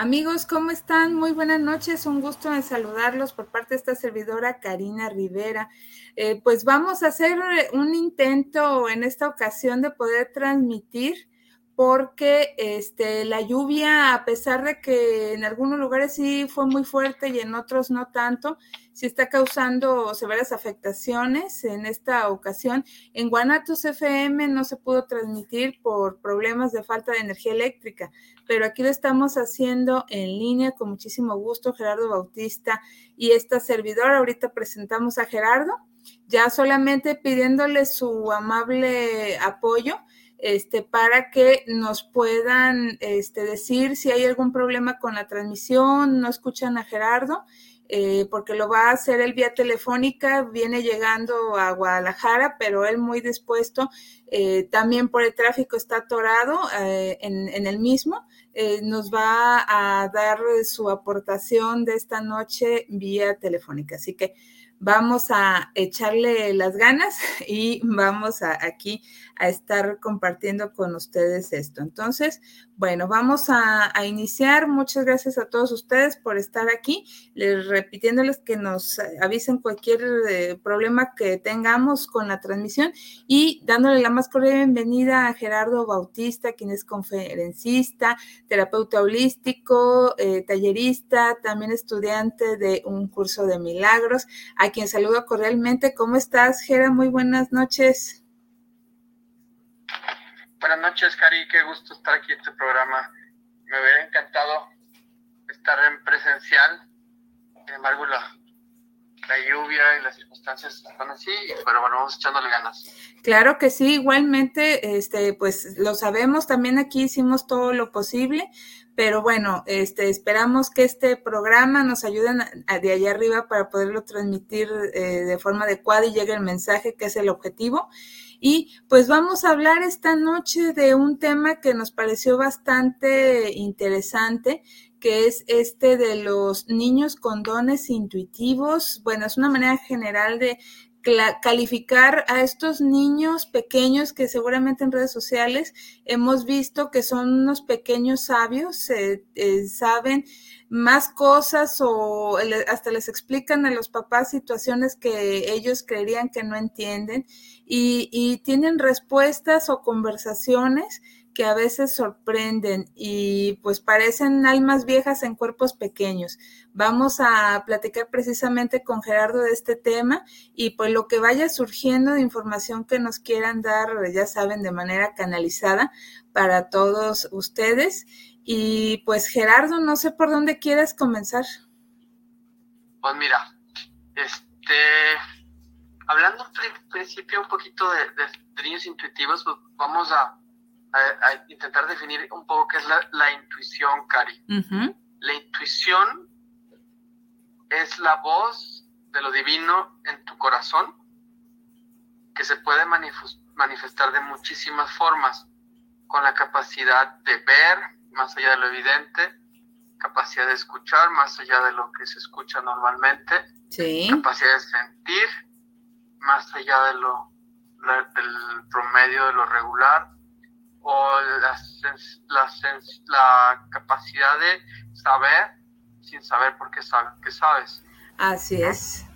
Amigos, ¿cómo están? Muy buenas noches. Un gusto en saludarlos por parte de esta servidora Karina Rivera. Eh, pues vamos a hacer un intento en esta ocasión de poder transmitir porque este, la lluvia, a pesar de que en algunos lugares sí fue muy fuerte y en otros no tanto, sí está causando severas afectaciones en esta ocasión. En Guanatos FM no se pudo transmitir por problemas de falta de energía eléctrica, pero aquí lo estamos haciendo en línea con muchísimo gusto, Gerardo Bautista y esta servidora. Ahorita presentamos a Gerardo, ya solamente pidiéndole su amable apoyo este, para que nos puedan este, decir si hay algún problema con la transmisión, no escuchan a Gerardo, eh, porque lo va a hacer él vía telefónica, viene llegando a Guadalajara, pero él muy dispuesto, eh, también por el tráfico está atorado eh, en, en, el mismo, nos va a dar su aportación de esta noche vía telefónica. Así que vamos a echarle las ganas y vamos a, aquí a estar compartiendo con ustedes esto. Entonces, bueno, vamos a, iniciar. Muchas gracias a todos ustedes por estar aquí. Les repitiéndoles que nos avisen cualquier eh, problema que tengamos con la transmisión y dándole la más cordial bienvenida a Gerardo Bautista, quien es conferencista, terapeuta holístico, eh, tallerista, también estudiante de un curso de milagros, a quien saludo cordialmente. ¿Cómo estás, Gera? Muy buenas noches. Buenas noches, Cari, qué gusto estar aquí en tu programa. Me hubiera encantado estar en presencial, sin embargo la, lluvia y las circunstancias están así, pero bueno, vamos echándole ganas. Claro que sí, igualmente, este, pues lo sabemos, también aquí hicimos todo lo posible, pero bueno, este, esperamos que este programa nos ayude de allá arriba para poderlo transmitir eh, de forma adecuada y llegue el mensaje que es el objetivo. Y pues vamos a hablar esta noche de un tema que nos pareció bastante interesante, que es este de los niños con dones intuitivos. Bueno, es una manera general de calificar a estos niños pequeños que seguramente en redes sociales hemos visto que son unos pequeños sabios, eh, saben más cosas o hasta les explican a los papás situaciones que ellos creerían que no entienden y, y tienen respuestas o conversaciones que a veces sorprenden y pues parecen almas viejas en cuerpos pequeños. Vamos a platicar precisamente con Gerardo de este tema y pues lo que vaya surgiendo de información que nos quieran dar, ya saben, de manera canalizada para todos ustedes. Y pues Gerardo, no sé por dónde quieres comenzar. Pues mira, este, hablando en principio un poquito de, niños intuitivos, pues vamos a, intentar definir un poco qué es la, intuición, Cari. La intuición es la voz de lo divino en tu corazón que se puede manifestar de muchísimas formas, con la capacidad de ver, más allá de lo evidente, capacidad de escuchar más allá de lo que se escucha normalmente, capacidad de sentir más allá de lo del promedio de lo regular o la, la, capacidad de saber sin saber por qué sabes que sabes. Así es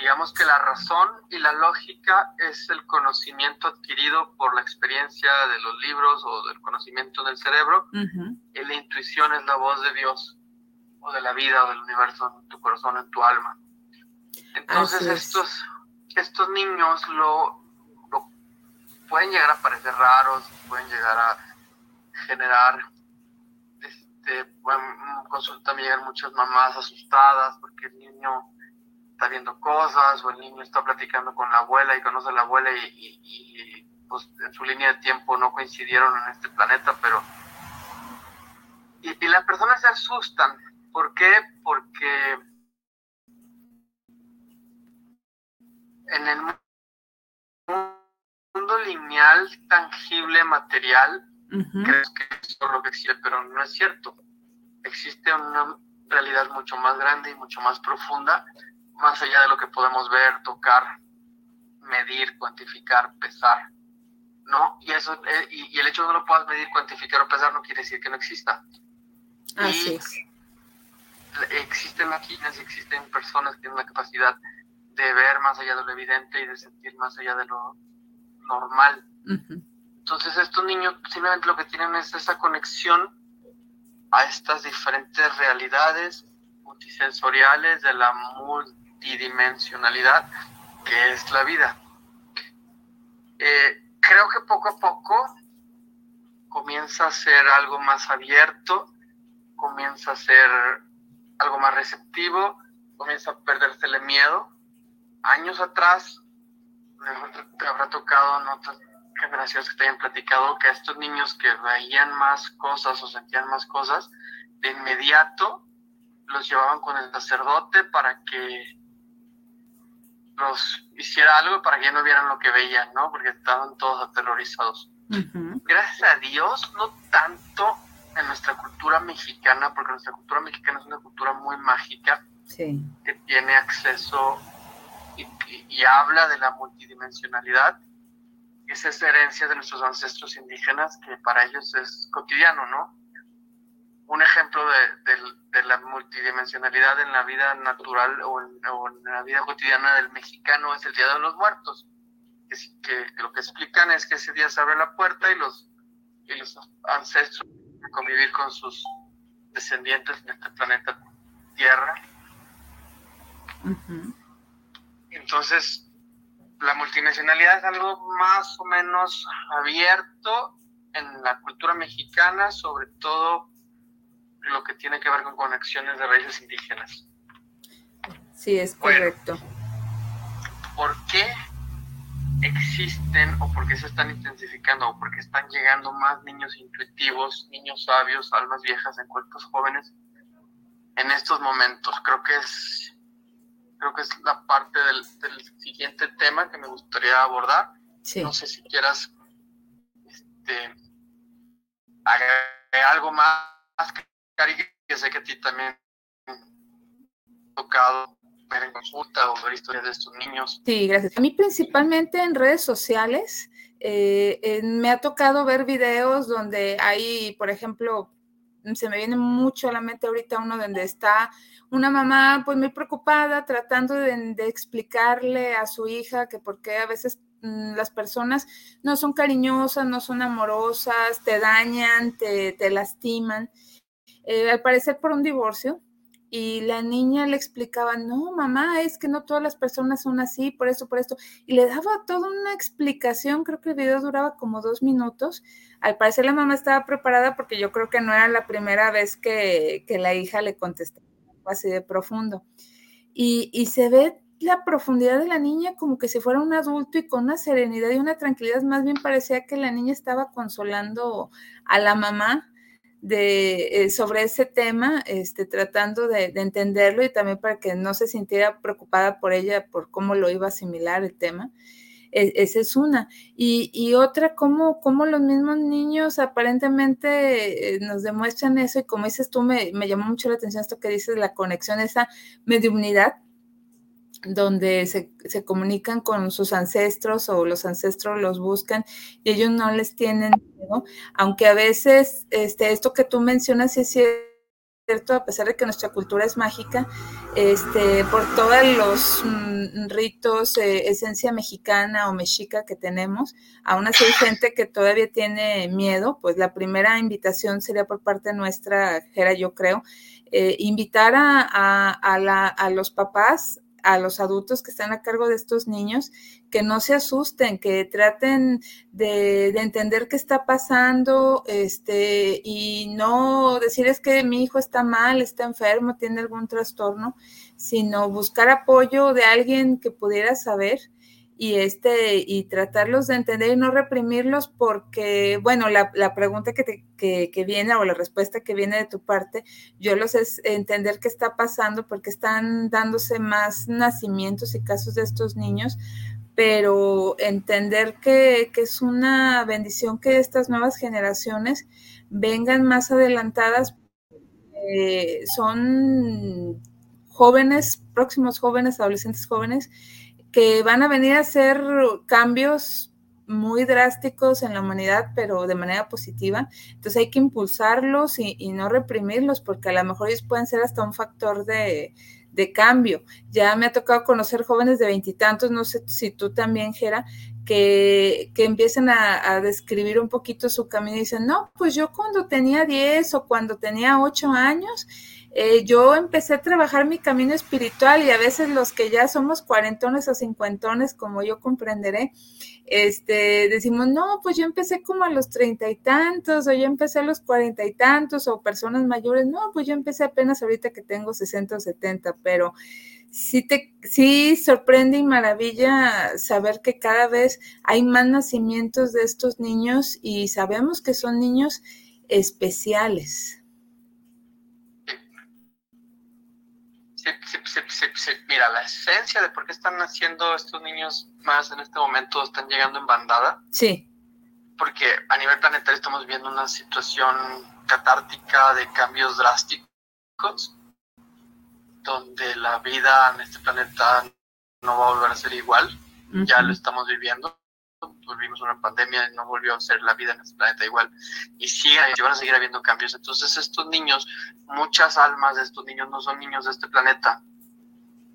digamos que la razón y la lógica es el conocimiento adquirido por la experiencia de los libros o del conocimiento del cerebro, y la intuición es la voz de Dios o de la vida o del universo en tu corazón, en tu alma. Entonces estos, estos niños lo, pueden llegar a parecer raros, pueden llegar a generar este, consulta me llegan muchas mamás asustadas porque el niño está viendo cosas o el niño está platicando con la abuela y conoce a la abuela y, pues en su línea de tiempo no coincidieron en este planeta, pero... Y, y las personas se asustan. ¿Por qué? Porque en el mundo lineal, tangible, material, crees que es lo que existe, pero no es cierto. Existe una realidad mucho más grande y mucho más profunda más allá de lo que podemos ver, tocar, medir, cuantificar, pesar, ¿no? Y, eso, eh, y, el hecho de que no lo puedas medir, cuantificar o pesar no quiere decir que no exista. Así es. Existen máquinas, existen personas que tienen la capacidad de ver más allá de lo evidente y de sentir más allá de lo normal. Entonces estos niños simplemente lo que tienen es esa conexión a estas diferentes realidades multisensoriales de la multidimensionalidad que es la vida. Eh, creo que poco a poco comienza a ser algo más abierto, comienza a ser algo más receptivo, comienza a el miedo. Años atrás, te habrá tocado en otras generaciones que te hayan platicado que a estos niños que veían más cosas o sentían más cosas, de inmediato los llevaban con el sacerdote para que los hiciera algo para que ya no vieran lo que veían, ¿no? Porque estaban todos aterrorizados. Gracias a Dios, no tanto en nuestra cultura mexicana, porque nuestra cultura mexicana es una cultura muy mágica, que tiene acceso y, y, habla de la multidimensionalidad. Esa es herencia de nuestros ancestros indígenas, que para ellos es cotidiano, ¿no? un ejemplo de, la multidimensionalidad en la vida natural o en, la vida cotidiana del mexicano es el Día de los Muertos, que, lo que explican es que ese día se abre la puerta y los, y los ancestros convivir con sus descendientes en este planeta Tierra. Entonces, la multidimensionalidad es algo más o menos abierto en la cultura mexicana, sobre todo lo que tiene que ver con conexiones de raíces indígenas. Sí, es correcto. ¿Por qué existen o por qué se están intensificando o por qué están llegando más niños intuitivos, niños sabios, almas viejas en cuerpos jóvenes en estos momentos? Creo que es creo que es la parte del, siguiente tema que me gustaría abordar. No sé si quieras este, algo más que sé que a ti también tocado ver en consulta o ver historias de estos niños. Sí, gracias. A mí principalmente en redes sociales eh, me ha tocado ver videos donde hay, por ejemplo, se me viene mucho a la mente ahorita uno donde está una mamá pues muy preocupada tratando de, explicarle a su hija que por qué a veces mm, las personas no son cariñosas, no son amorosas, te dañan, te, te lastiman. Eh, al parecer por un divorcio, y la niña le explicaba, no, mamá, es que no todas las personas son así, por esto, por esto, y le daba toda una explicación, creo que el video duraba como dos minutos. Al parecer la mamá estaba preparada porque yo creo que no era la primera vez que, la hija le contestaba así de profundo. Y, y se ve la profundidad de la niña como que si fuera un adulto y con una serenidad y una tranquilidad, más bien parecía que la niña estaba consolando a la mamá de, eh, sobre ese tema, este, tratando de, entenderlo y también para que no se sintiera preocupada por ella, por cómo lo iba a asimilar el tema. E, esa es una. Y, otra, cómo, cómo, los mismos niños aparentemente eh, nos demuestran eso y como dices tú, me, me, llamó mucho la atención esto que dices, la conexión, esa mediunidad donde se, se, comunican con sus ancestros o los ancestros los buscan y ellos no les tienen miedo, aunque a veces este, esto que tú mencionas es cierto, a pesar de que nuestra cultura es mágica, este, por todos los mm, ritos, eh, esencia mexicana o mexica que tenemos, aún así hay gente que todavía tiene miedo, pues la primera invitación sería por parte nuestra, Jera, yo creo, eh, invitar a, a, a, la, a los papás a los adultos que están a cargo de estos niños que no se asusten, que traten de, entender qué está pasando, este, y no decir es que mi hijo está mal, está enfermo, tiene algún trastorno, sino buscar apoyo de alguien que pudiera saber y este y tratarlos de entender y no reprimirlos porque bueno la, la pregunta que, te, que, que, viene o la respuesta que viene de tu parte yo los es entender qué está pasando porque están dándose más nacimientos y casos de estos niños pero entender que, que es una bendición que estas nuevas generaciones vengan más adelantadas eh, son jóvenes próximos jóvenes adolescentes jóvenes que van a venir a hacer cambios muy drásticos en la humanidad, pero de manera positiva. Entonces hay que impulsarlos y, no reprimirlos, porque a lo mejor ellos pueden ser hasta un factor de, de cambio. Ya me ha tocado conocer jóvenes de veintitantos, no sé si tú también, Gera, que, que empiecen a, describir un poquito su camino y dicen, no, pues yo cuando tenía 10 o cuando tenía 8 años, eh, yo empecé a trabajar mi camino espiritual y a veces los que ya somos cuarentones o cincuentones, como yo comprenderé, este, decimos, no, pues yo empecé como a los treinta y tantos, o yo empecé a los cuarenta y tantos, o personas mayores, no, pues yo empecé apenas ahorita que tengo sesenta o setenta, pero sí te, sí sorprende y maravilla saber que cada vez hay más nacimientos de estos niños y sabemos que son niños especiales. Mira, la esencia de por qué están naciendo estos niños más en este momento, están llegando en bandada. Sí. Porque a nivel planetario estamos viendo una situación catártica de cambios drásticos, donde la vida en este planeta no va a volver a ser igual. Ya lo estamos viviendo tuvimos una pandemia y no volvió a ser la vida en este planeta igual. Y sigue, y van a seguir habiendo cambios. Entonces estos niños, muchas almas de estos niños no son niños de este planeta.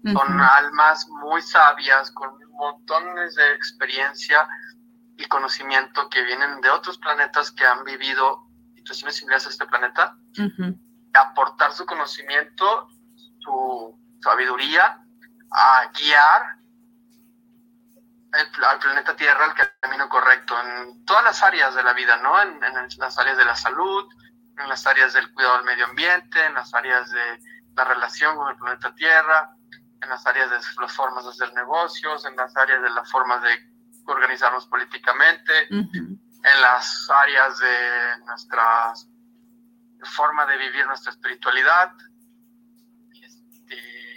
Son almas muy sabias, con montones de experiencia y conocimiento que vienen de otros planetas que han vivido situaciones similares a este planeta. Aportar su conocimiento, su sabiduría, a guiar al planeta Tierra el camino correcto en todas las áreas de la vida, ¿no? En, las áreas de la salud, en las áreas del cuidado del medio ambiente, en las áreas de la relación con el planeta Tierra, en las áreas de las formas de hacer negocios, en las áreas de las formas de organizarnos políticamente, en las áreas de nuestra forma de vivir nuestra espiritualidad,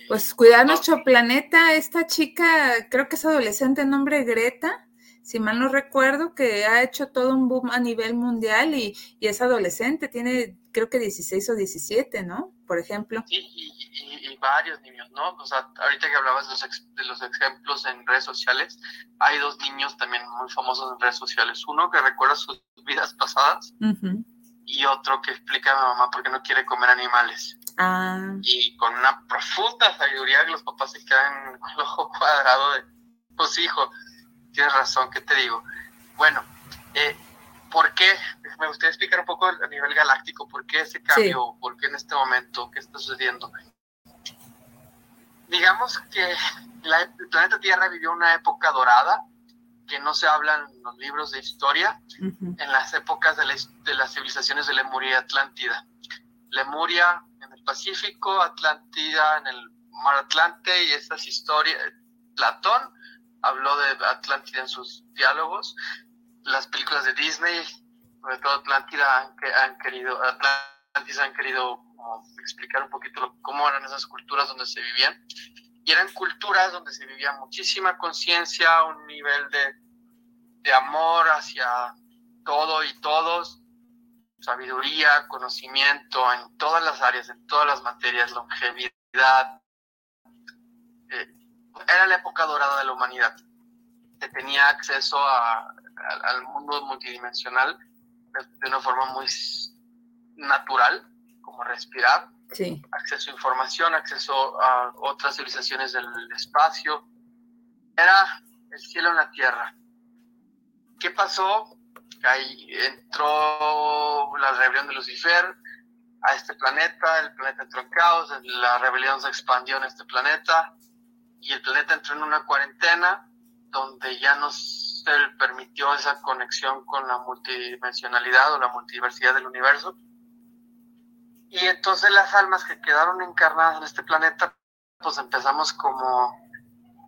pues cuidar nuestro planeta, esta chica, creo que es adolescente, nombre Greta, si mal no recuerdo, que ha hecho todo un boom a nivel mundial y, es adolescente, tiene creo que 16 o 17, ¿no? Por ejemplo. Sí, y, varios niños, ¿no? O sea, ahorita que hablabas de los, de los ejemplos en redes sociales, hay dos niños también muy famosos en redes sociales. Uno que recuerda sus vidas pasadas y otro que explica a mi mamá por qué no quiere comer animales. Ah. Y con una profunda sabiduría que los papás se quedan con el ojo cuadrado de, pues hijo, tienes razón, ¿qué te digo? Bueno, eh, ¿por qué? Me gustaría explicar un poco a nivel galáctico, ¿por qué ese cambio? ¿Por qué en este momento? ¿Qué está sucediendo? Digamos que el planeta Tierra vivió una época dorada, que no se habla en los libros de historia, en las épocas de, de, las civilizaciones de Lemuria y Atlántida. Lemuria en Pacífico, Atlántida en el Mar Atlante y estas historias. Platón habló de Atlántida en sus diálogos. Las películas de Disney, sobre todo Atlántida, han, han querido, Atlantis han querido explicar un poquito cómo eran esas culturas donde se vivían. Y eran culturas donde se vivía muchísima conciencia, un nivel de, de amor hacia todo y todos, sabiduría, conocimiento en todas las áreas, en todas las materias, longevidad. Eh, era la época dorada de la humanidad. Se tenía acceso al mundo multidimensional de una forma muy natural, como respirar. Sí. Acceso a información, acceso a otras civilizaciones del espacio. Era el cielo en la tierra. ¿Qué pasó? Ahí entró la rebelión de Lucifer a este planeta, el planeta entró en caos, la rebelión se expandió en este planeta y el planeta entró en una cuarentena donde ya no se permitió esa conexión con la multidimensionalidad o la multiversidad del universo. Y entonces las almas que quedaron encarnadas en este planeta, pues empezamos como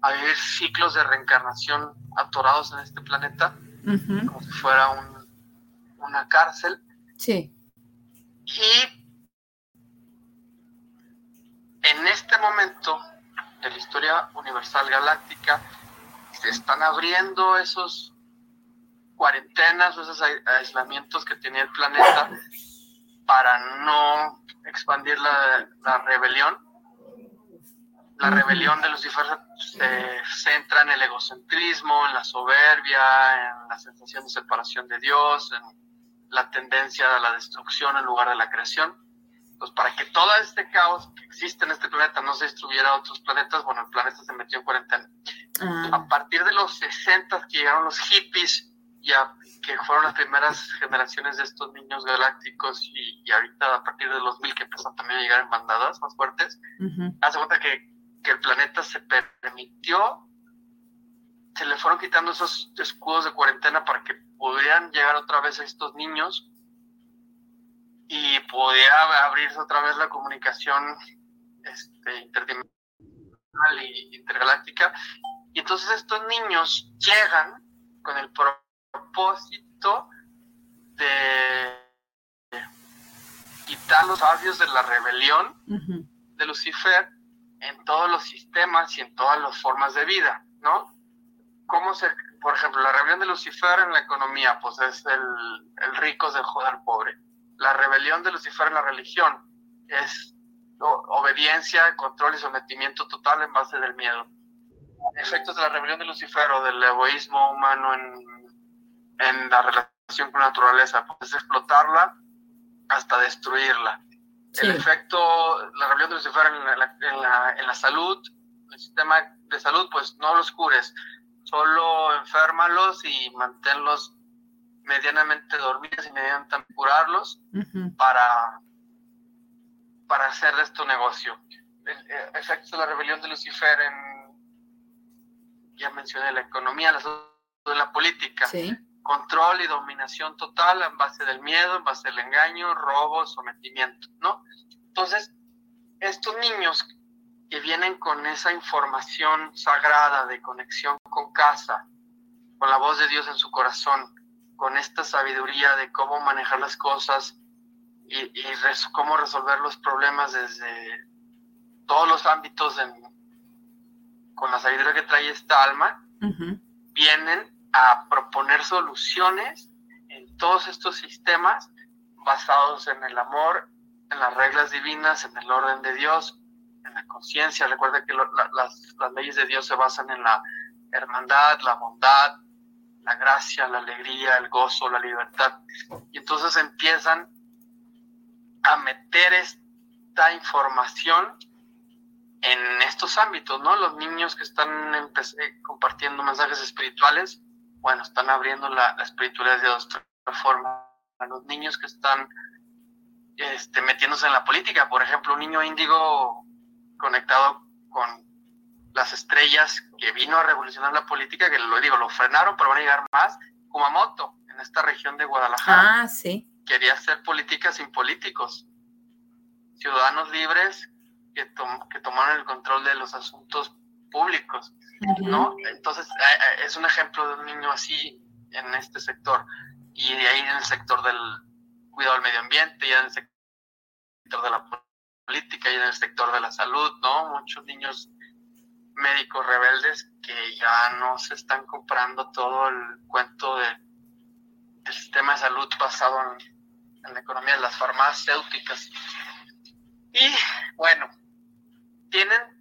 a vivir ciclos de reencarnación atorados en este planeta como si fuera una cárcel. Sí. Y en este momento de la historia universal galáctica se están abriendo esos cuarentenas o esos aislamientos que tenía el planeta para no expandir la, la rebelión La rebelión de Lucifer se centra en el egocentrismo, en la soberbia, en la sensación de separación de Dios, en la tendencia a la destrucción en lugar de la creación. Pues para que todo este caos que existe en este planeta no se distribuyera a otros planetas, bueno, el planeta se metió en cuarentena. Ah. A partir de los 60 que llegaron los hippies, ya que fueron las primeras generaciones de estos niños galácticos y, ahorita a partir de los mil que empezaron también a llegar en bandadas más fuertes, hace cuenta que, que, el planeta se permitió, se le fueron quitando esos escudos de cuarentena para que pudieran llegar otra vez a estos niños y pudiera abrirse otra vez la comunicación este, interdimensional y intergaláctica. Y entonces estos niños llegan con el propósito de quitar los audios de la rebelión de Lucifer en todos los sistemas y en todas las formas de vida, ¿no? ¿Cómo se, por ejemplo, la rebelión de Lucifer en la economía, pues es el, el rico se joda al pobre. La rebelión de Lucifer en la religión es obediencia, control y sometimiento total en base del miedo. Efectos de la rebelión de Lucifer o del egoísmo humano en en la relación con la naturaleza, puedes explotarla hasta destruirla. El efecto, la rebelión de Lucifer en la, en, la, en la salud, el sistema de salud, pues no los cures, solo enférmalos y manténlos medianamente dormidos y medianamente curarlos para, para hacer de esto negocio. El, efecto de la rebelión de Lucifer en, ya mencioné, la economía, la salud, la política. Sí control y dominación total en base del miedo, en base del engaño, robo, sometimiento, ¿no? Entonces, estos niños que vienen con esa información sagrada de conexión con casa, con la voz de Dios en su corazón, con esta sabiduría de cómo manejar las cosas y, cómo resolver los problemas desde todos los ámbitos con la sabiduría que trae esta alma, vienen a proponer soluciones en todos estos sistemas basados en el amor, en las reglas divinas, en el orden de Dios, en la conciencia. Recuerda que las, las leyes de Dios se basan en la hermandad, la bondad, la gracia, la alegría, el gozo, la libertad. Y entonces empiezan a meter esta información en estos ámbitos, ¿no? Los niños que están eh, compartiendo mensajes espirituales bueno, están abriendo la, la espiritualidad de otra forma. A los niños que están este, metiéndose en la política, por ejemplo, un niño índigo conectado con las estrellas que vino a revolucionar la política, que lo digo, lo frenaron, pero van a llegar más, Kumamoto, en esta región de Guadalajara. Ah, sí. Quería hacer política sin políticos, ciudadanos libres que, que tomaron el control de los asuntos públicos, ¿no? Entonces, es un ejemplo de un niño así en este sector. Y de ahí en el sector del cuidado del medio ambiente, y en el sector de la política, y en el sector de la salud, ¿no? Muchos niños médicos rebeldes que ya no se están comprando todo el cuento de, del sistema de salud basado en, en la economía de las farmacéuticas. Y bueno, tienen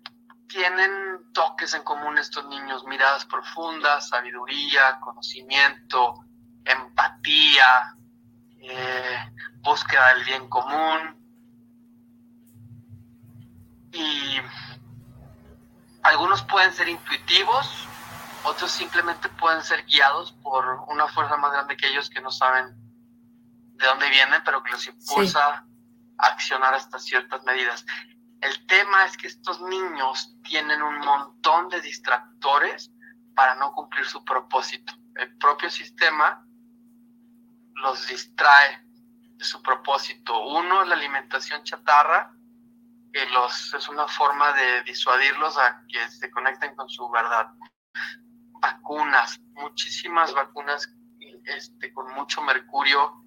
tienen toques en común estos niños, miradas profundas, sabiduría, conocimiento, empatía, eh, búsqueda del bien común. Y algunos pueden ser intuitivos, otros simplemente pueden ser guiados por una fuerza más grande que ellos que no saben de dónde vienen, pero que los impulsa a accionar hasta ciertas medidas. El tema es que estos niños tienen un montón de distractores para no cumplir su propósito. El propio sistema los distrae de su propósito. Uno, la alimentación chatarra, que los, es una forma de disuadirlos a que se conecten con su verdad. Vacunas, muchísimas vacunas este, con mucho mercurio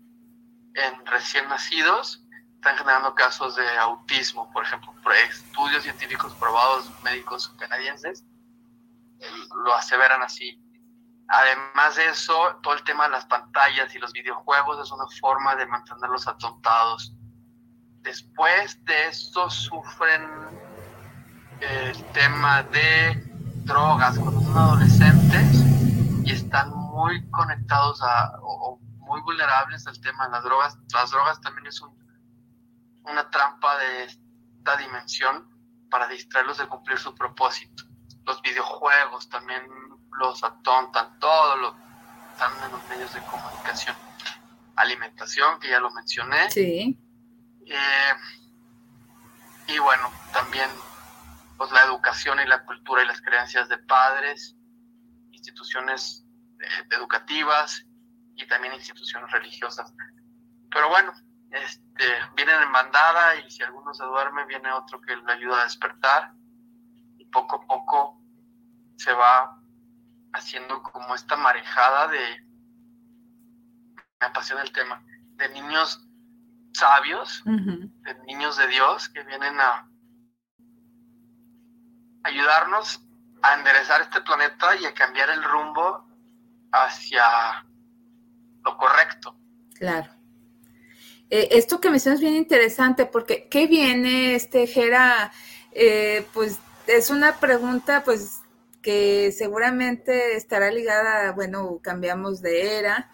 en recién nacidos están generando casos de autismo, por ejemplo, estudios científicos probados médicos canadienses lo aseveran así. Además de eso, todo el tema de las pantallas y los videojuegos es una forma de mantenerlos atontados. Después de esto sufren el tema de drogas cuando son adolescentes y están muy conectados a, o, muy vulnerables al tema de las drogas. Las drogas también es una trampa de esta dimensión para distraerlos de cumplir su propósito. Los videojuegos también los atontan, todo lo están en los medios de comunicación. Alimentación, que ya lo mencioné. Sí. Eh, y bueno, también pues la educación y la cultura y las creencias de padres, instituciones eh, educativas y también instituciones religiosas. Pero bueno, este, vienen en bandada y si alguno se duerme, viene otro que le ayuda a despertar y poco a poco se va haciendo como esta marejada de, me apasiona el tema, de niños sabios, de niños de Dios que vienen a ayudarnos a enderezar este planeta y a cambiar el rumbo hacia lo correcto. Claro. Eh, esto que mencionas es bien interesante porque ¿qué viene, este Jera? Eh, pues es una pregunta pues que seguramente estará ligada, bueno, cambiamos de era,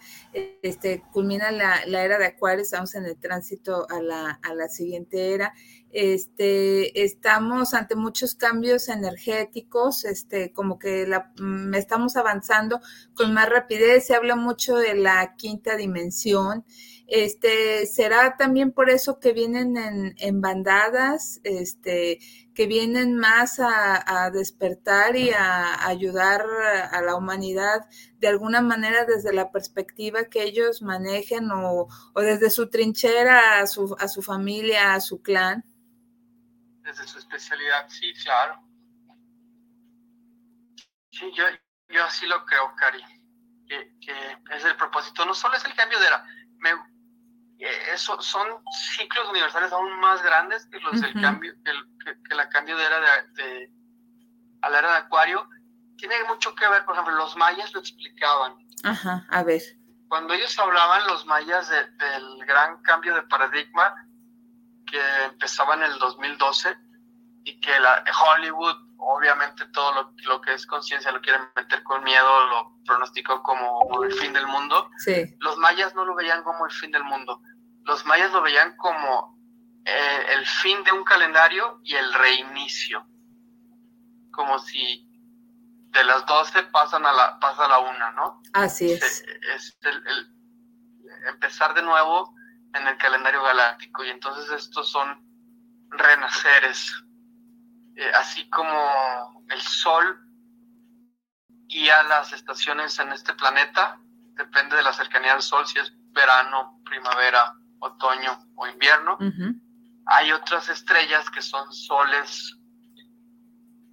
este, culmina la, la, era de Acuario, estamos en el tránsito a la, a la siguiente era, este, estamos ante muchos cambios energéticos, este, como que la, mm, estamos avanzando con más rapidez, se habla mucho de la quinta dimensión, este, será también por eso que vienen en, bandadas, este, que vienen más a, despertar y a, ayudar a la humanidad de alguna manera desde la perspectiva que ellos manejen o, desde su trinchera a su, a su familia, a su clan desde su especialidad, sí, claro. Sí, yo, yo así lo creo, Cari, que, es el propósito. No solo es el cambio de era, eso son ciclos universales aún más grandes que los del cambio, que, la cambio de era de, a la era de Acuario. Tiene mucho que ver, por ejemplo, los mayas lo explicaban. Ajá, a ver. Cuando ellos hablaban, los mayas, del gran cambio de paradigma, que empezaba en el 2012 y que la, Hollywood, obviamente todo lo, lo que es conciencia lo quieren meter con miedo, lo pronosticó como el fin del mundo. Sí. Los mayas no lo veían como el fin del mundo, los mayas lo veían como eh, el fin de un calendario y el reinicio. Como si de las 12 pasan a la, pasa a la una, ¿no? Así es. Es, el, empezar de nuevo en el calendario galáctico y entonces estos son renaceres, eh, así como el Sol guía las estaciones en este planeta, depende de la cercanía al Sol, si es verano, primavera, otoño o invierno. Hay otras estrellas que son soles,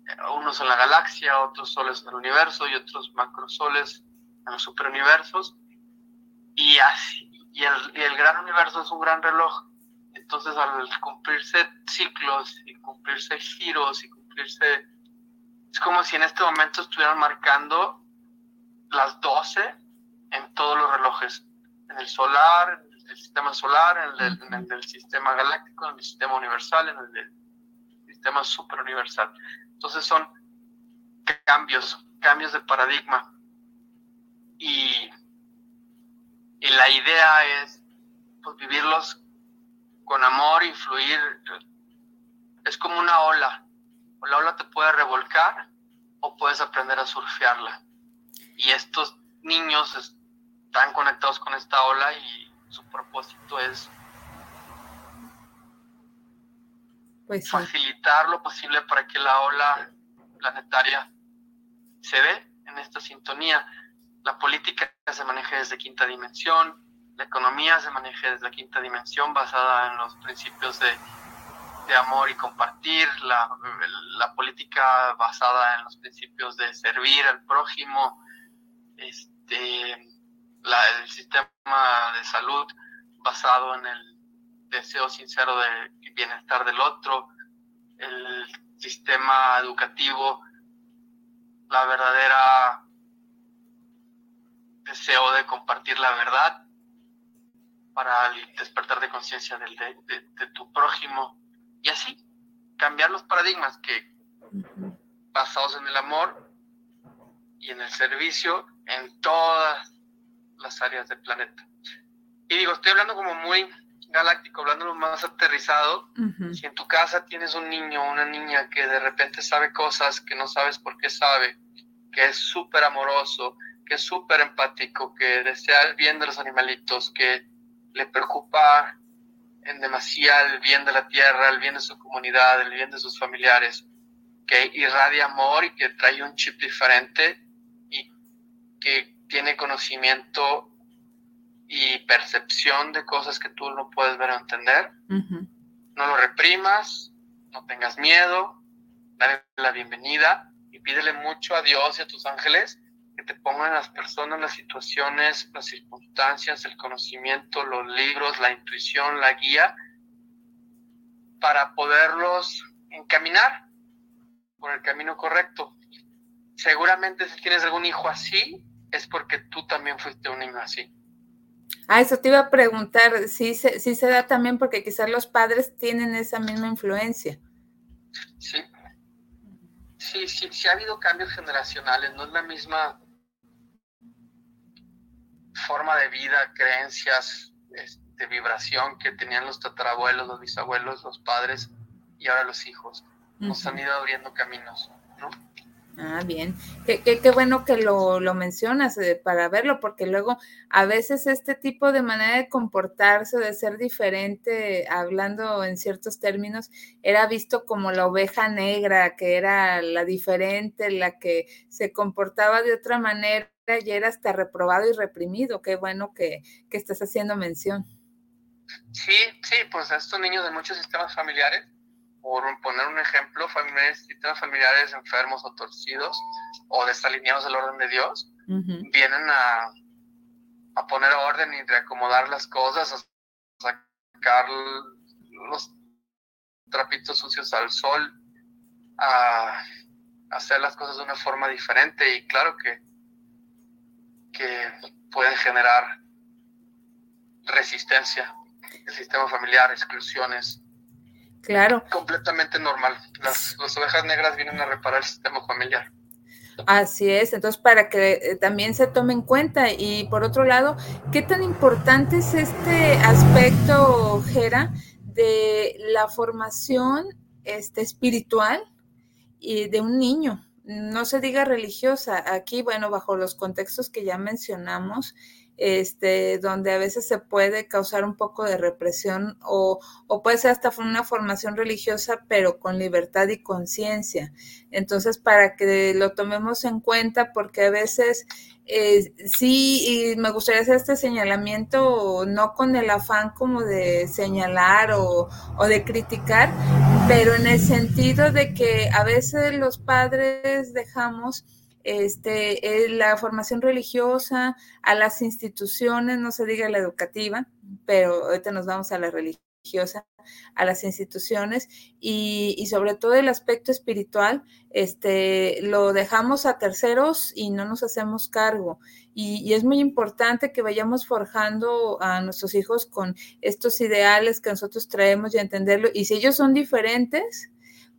eh, unos en la galaxia, otros soles en el universo y otros macrosoles en los superuniversos. Y así, y el, gran universo es un gran reloj. Entonces, al cumplirse ciclos y cumplirse giros y cumplirse. Es como si en este momento estuvieran marcando las 12 en todos los relojes: en el solar, en el sistema solar, en el, del sistema galáctico, en el sistema universal, en el del sistema superuniversal. Entonces, son cambios, cambios de paradigma. Y y la idea es pues, vivirlos con amor y fluir. Es como una ola. La ola te puede revolcar o puedes aprender a surfearla. Y estos niños están conectados con esta ola y su propósito es pues facilitar lo posible para que la ola planetaria se dé en esta sintonía la política se maneja desde quinta dimensión, la economía se maneja desde la quinta dimensión basada en los principios de, amor y compartir, la, política basada en los principios de servir al prójimo, este, el sistema de salud basado en el deseo sincero de bienestar del otro, el sistema educativo, la verdadera deseo de compartir la verdad para despertar de conciencia de, de, tu prójimo y así cambiar los paradigmas que basados en el amor y en el servicio en todas las áreas del planeta. Y digo, estoy hablando como muy galáctico, hablando más aterrizado. Si en tu casa tienes un niño o una niña que de repente sabe cosas que no sabes por qué sabe, que es súper amoroso, que es súper empático, que desea el bien de los animalitos, que le preocupa en demasía el bien de la tierra, el bien de su comunidad, el bien de sus familiares, que irradia amor y que trae un chip diferente y que tiene conocimiento y percepción de cosas que tú no puedes ver o entender. No lo reprimas, no tengas miedo, dale la bienvenida y pídele mucho a Dios y a tus ángeles que te pongan las personas, las situaciones, las circunstancias, el conocimiento, los libros, la intuición, la guía, para poderlos encaminar por el camino correcto. Seguramente si tienes algún hijo así, es porque tú también fuiste un niño así. Ah, eso te iba a preguntar, sí, sí se da también porque quizás los padres tienen esa misma influencia. Sí, sí, sí, sí ha habido cambios generacionales, no es la misma forma de vida, creencias, este, vibración que tenían los tatarabuelos, los bisabuelos, los padres y ahora los hijos. Nos han ido abriendo caminos, ¿no? Ah, bien. Qué, qué, bueno que lo, lo mencionas eh, para verlo, porque luego a veces este tipo de manera de comportarse, de ser diferente, hablando en ciertos términos, era visto como la oveja negra, que era la diferente, la que se comportaba de otra manera y era hasta reprobado y reprimido. Qué bueno que, que estás haciendo mención. Sí, sí, pues estos niños de muchos sistemas familiares por poner un ejemplo, familiares, sistemas familiares enfermos o torcidos o desalineados del orden de Dios, vienen a, a, poner orden y reacomodar las cosas, a sacar los trapitos sucios al sol, a, hacer las cosas de una forma diferente y claro que, que pueden generar resistencia el sistema familiar, exclusiones, Claro. Completamente normal. Las, ovejas negras vienen a reparar el sistema familiar. Así es, entonces para que eh, también se tome en cuenta y por otro lado, ¿qué tan importante es este aspecto, Jera, de la formación este, espiritual y de un niño? No se diga religiosa, aquí, bueno, bajo los contextos que ya mencionamos, este, donde a veces se puede causar un poco de represión o, o puede ser hasta una formación religiosa, pero con libertad y conciencia. Entonces, para que lo tomemos en cuenta, porque a veces eh, sí, y me gustaría hacer este señalamiento, no con el afán como de señalar o, o de criticar, pero en el sentido de que a veces los padres dejamos este, eh, la formación religiosa, a las instituciones, no se diga la educativa, pero ahorita nos vamos a la religiosa, a las instituciones y, sobre todo el aspecto espiritual, este, lo dejamos a terceros y no nos hacemos cargo. Y, y, es muy importante que vayamos forjando a nuestros hijos con estos ideales que nosotros traemos y entenderlo. Y si ellos son diferentes,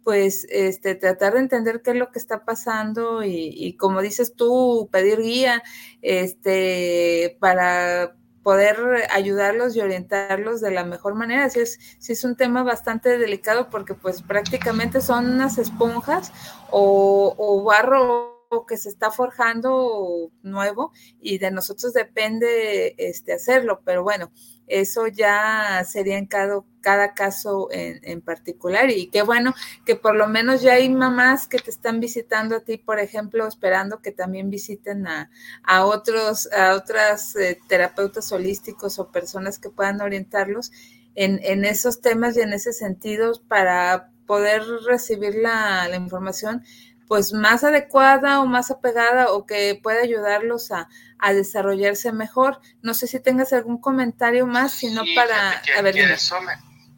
pues este, tratar de entender qué es lo que está pasando y, como dices tú, pedir guía este, para poder ayudarlos y orientarlos de la mejor manera. Sí es, sí es un tema bastante delicado porque pues prácticamente son unas esponjas o, o barro que se está forjando nuevo y de nosotros depende este, hacerlo, pero bueno, eso ya sería en cada, cada caso en, en, particular. Y qué bueno que por lo menos ya hay mamás que te están visitando a ti, por ejemplo, esperando que también visiten a, a otros, a otras eh, terapeutas holísticos o personas que puedan orientarlos en, en esos temas y en ese sentido para poder recibir la, la información pues más adecuada o más apegada o que pueda ayudarlos a, desarrollarse mejor. No sé si tengas algún comentario más, sino para... a ver, eso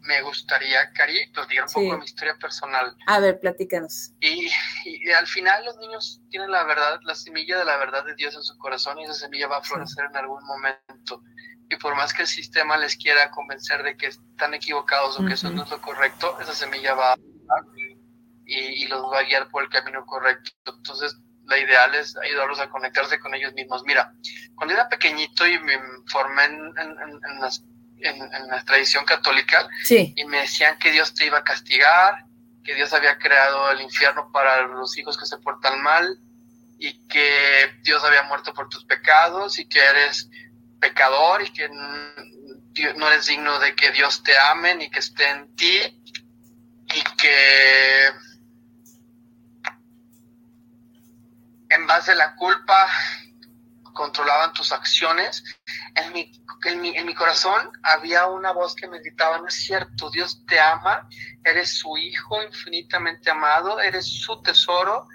me, gustaría, Cari, platicar un poco de mi historia personal. A ver, platícanos. Y, al final los niños tienen la verdad, la semilla de la verdad de Dios en su corazón y esa semilla va a florecer en algún momento. Y por más que el sistema les quiera convencer de que están equivocados o que eso no es lo correcto, esa semilla va a y, los va a guiar por el camino correcto. Entonces, la ideal es ayudarlos a conectarse con ellos mismos. Mira, cuando era pequeñito y me formé en, en, la tradición católica y me decían que Dios te iba a castigar, que Dios había creado el infierno para los hijos que se portan mal y que Dios había muerto por tus pecados y que eres pecador y que no eres digno de que Dios te ame ni que esté en ti y que en base a la culpa controlaban tus acciones. En mi, en mi, en mi corazón había una voz que me gritaba, no es cierto, Dios te ama, eres su hijo infinitamente amado, eres su tesoro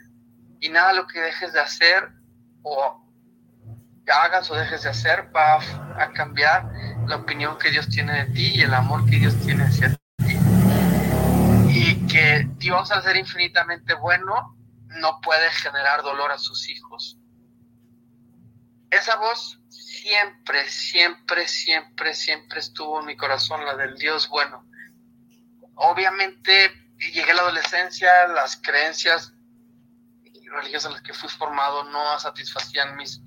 y nada lo que dejes de hacer o hagas o dejes de hacer va a cambiar la opinión que Dios tiene de ti y el amor que Dios tiene hacia ti. Y que Dios al ser infinitamente bueno no puede generar dolor a sus hijos. Esa voz siempre, siempre, siempre, siempre estuvo en mi corazón, la del Dios bueno. Obviamente llegué a la adolescencia, las creencias religiosas en las que fui formado no satisfacían mis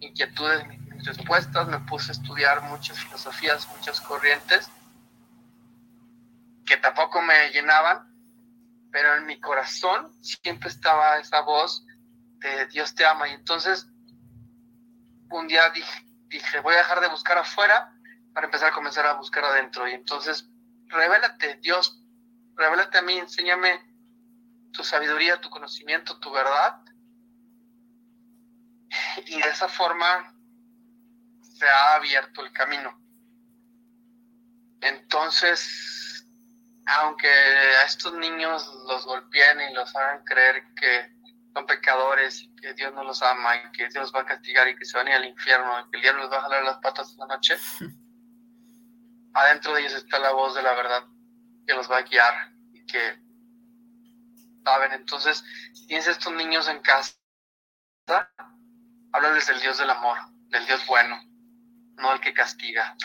inquietudes, mis respuestas, me puse a estudiar muchas filosofías, muchas corrientes que tampoco me llenaban, pero en mi corazón siempre estaba esa voz de Dios te ama. Y entonces un día dije, voy a dejar de buscar afuera para empezar a comenzar a buscar adentro. Y entonces, revélate, Dios, revélate a mí, enséñame tu sabiduría, tu conocimiento, tu verdad. Y de esa forma se ha abierto el camino. Entonces, aunque a estos niños los golpeen y los hagan creer que son pecadores y que Dios no los ama y que Dios va a castigar y que se van a ir al infierno y que el diablo les va a jalar las patas esta noche, adentro de ellos está la voz de la verdad que los va a guiar y que saben. Entonces, si tienes estos niños en casa, háblales del Dios del amor, del Dios bueno, no el que castiga.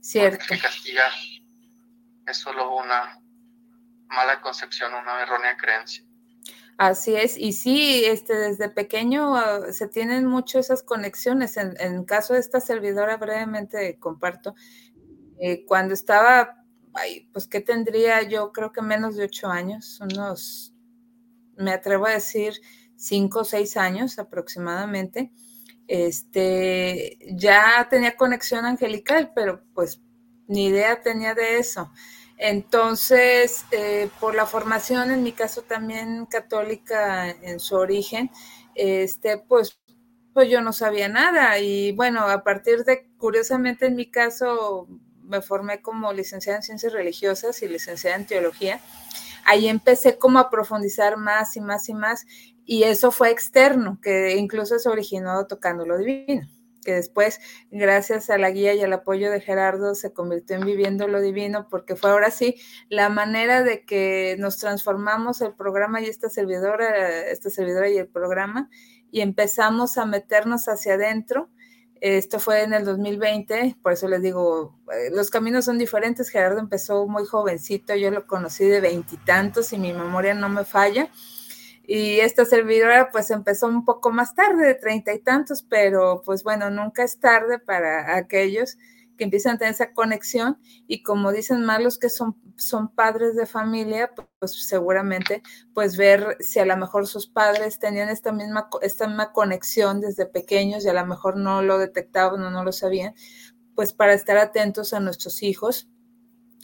Cierto. el que castiga es solo una mala concepción, una errónea creencia. Así es, y sí, este, desde pequeño ah, se tienen mucho esas conexiones. En, en caso de esta servidora, brevemente comparto, eh, cuando estaba, pues que tendría yo creo que menos de ocho años, unos, me atrevo a decir, cinco o seis años aproximadamente, este, ya tenía conexión angelical, pero pues ni idea tenía de eso. Entonces, eh, por la formación, en mi caso también católica en su origen, este, pues, pues yo no sabía nada. Y bueno, a partir de, curiosamente en mi caso, me formé como licenciada en ciencias religiosas y licenciada en teología. Ahí empecé como a profundizar más y más y más. Y eso fue externo, que incluso se originó tocando lo divino que después, gracias a la guía y al apoyo de Gerardo, se convirtió en Viviendo lo Divino, porque fue ahora sí la manera de que nos transformamos el programa y esta servidora, esta servidora y el programa, y empezamos a meternos hacia adentro. Esto fue en el 2020, por eso les digo, eh, los caminos son diferentes. Gerardo empezó muy jovencito, yo lo conocí de veintitantos y, y mi memoria no me falla y esta servidora pues empezó un poco más tarde, de treinta y tantos, pero pues bueno, nunca es tarde para aquellos que empiezan a tener esa conexión y como dicen más los que son, son padres de familia, pues seguramente pues ver si a lo mejor sus padres tenían esta misma, esta misma conexión desde pequeños y a lo mejor no lo detectaban o no lo sabían, pues para estar atentos a nuestros hijos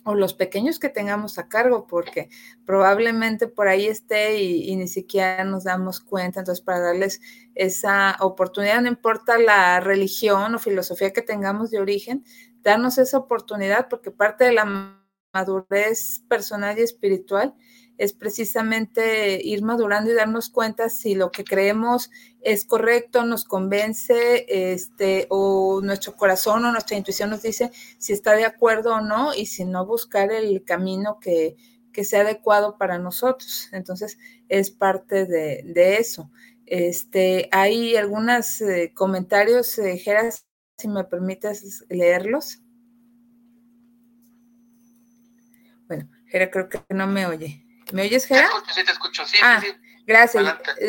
o los pequeños que tengamos a cargo, porque probablemente por ahí esté y, ni siquiera nos damos cuenta. Entonces, para darles esa oportunidad, no importa la religión o filosofía que tengamos de origen, darnos esa oportunidad, porque parte de la madurez personal y espiritual es precisamente ir madurando y darnos cuenta si lo que creemos es correcto, nos convence, este, o nuestro corazón o nuestra intuición nos dice si está de acuerdo o no, y si no, buscar el camino que, sea adecuado para nosotros. Entonces, es parte de, eso. Este, hay algunos eh, comentarios, eh, si me permites leerlos. Bueno, Gera creo que no me oye. ¿Me oyes, Gera? Sí, te escucho, sí, ah, sí, Gracias,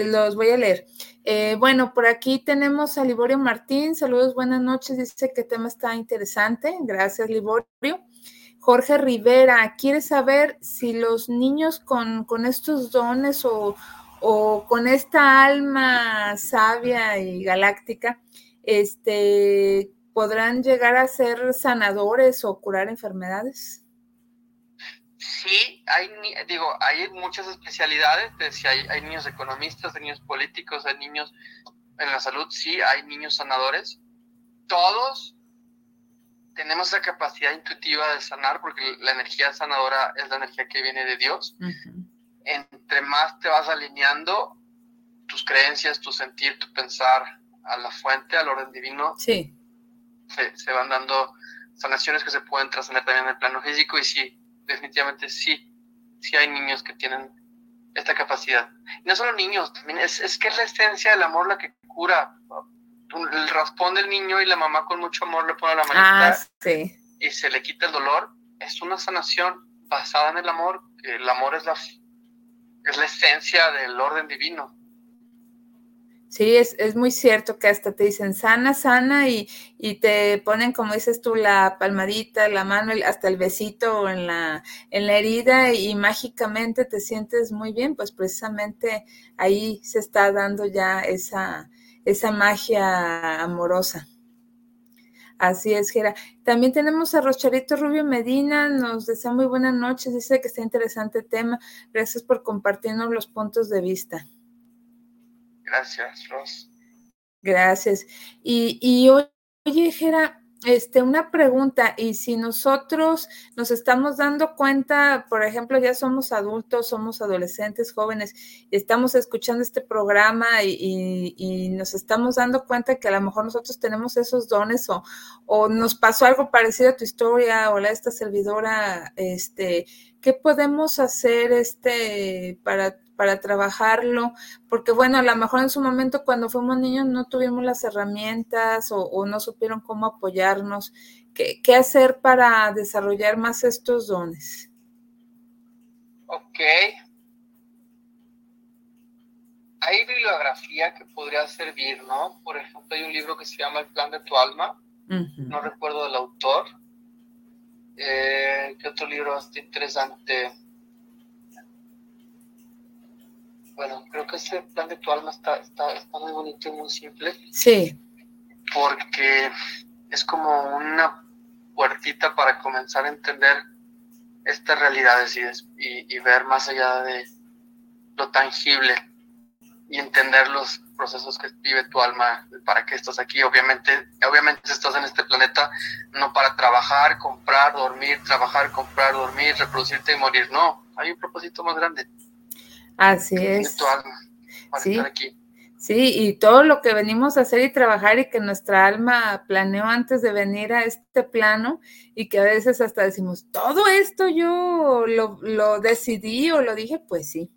los voy a leer. Eh, bueno, por aquí tenemos a Liborio Martín. Saludos, buenas noches. Dice que el tema está interesante. Gracias, Liborio. Jorge Rivera, quiere saber si los niños con, con estos dones o, o, con esta alma sabia y galáctica, este, podrán llegar a ser sanadores o curar enfermedades. Sí, hay, digo, hay muchas especialidades, si hay, hay niños economistas, hay niños políticos, hay niños en la salud, sí, hay niños sanadores. Todos tenemos esa capacidad intuitiva de sanar porque la energía sanadora es la energía que viene de Dios. Entre más te vas alineando tus creencias, tu sentir, tu pensar a la fuente, al orden divino, sí. se, van dando sanaciones que se pueden trascender también en el plano físico y sí, definitivamente sí, sí hay niños que tienen esta capacidad. Y no solo niños, también es, es que es la esencia del amor la que cura el raspón del niño y la mamá con mucho amor le pone la manita ah, y se le quita el dolor, es una sanación basada en el amor, el amor es la, es la esencia del orden divino. Sí, es, es, muy cierto que hasta te dicen sana, sana y, y, te ponen, como dices tú, la palmadita, la mano, hasta el besito en la, en la herida y mágicamente te sientes muy bien, pues precisamente ahí se está dando ya esa, esa magia amorosa. Así es, Gera. También tenemos a Rocharito Rubio Medina, nos desea muy buenas noches, dice que está interesante el tema. Gracias por compartirnos los puntos de vista. Gracias, Ros. Gracias. Y, y oye, Gera, este, una pregunta, y si nosotros nos estamos dando cuenta, por ejemplo, ya somos adultos, somos adolescentes, jóvenes, estamos escuchando este programa y, nos estamos dando cuenta que a lo mejor nosotros tenemos esos dones o, o nos pasó algo parecido a tu historia o la esta servidora, este, ¿qué podemos hacer este, para para trabajarlo, porque bueno, a lo mejor en su momento cuando fuimos niños no tuvimos las herramientas o, no supieron cómo apoyarnos. ¿Qué, ¿Qué, hacer para desarrollar más estos dones? Ok. Hay bibliografía que podría servir, ¿no? Por ejemplo, hay un libro que se llama El plan de tu alma, no recuerdo del autor. Eh, ¿Qué otro libro está interesante? bueno, creo que ese plan de tu alma está, está, está muy bonito y muy simple. Sí. Porque es como una puertita para comenzar a entender estas realidades y, y, ver más allá de lo tangible y entender los procesos que vive tu alma, para qué estás aquí. Obviamente, obviamente estás en este planeta no para trabajar, comprar, dormir, trabajar, comprar, dormir, reproducirte y morir. No, hay un propósito más grande. Así es. sí. Sí, y todo lo que venimos a hacer y trabajar y que nuestra alma planeó antes de venir a este plano y que a veces hasta decimos, todo esto yo lo, lo decidí o lo dije, pues sí.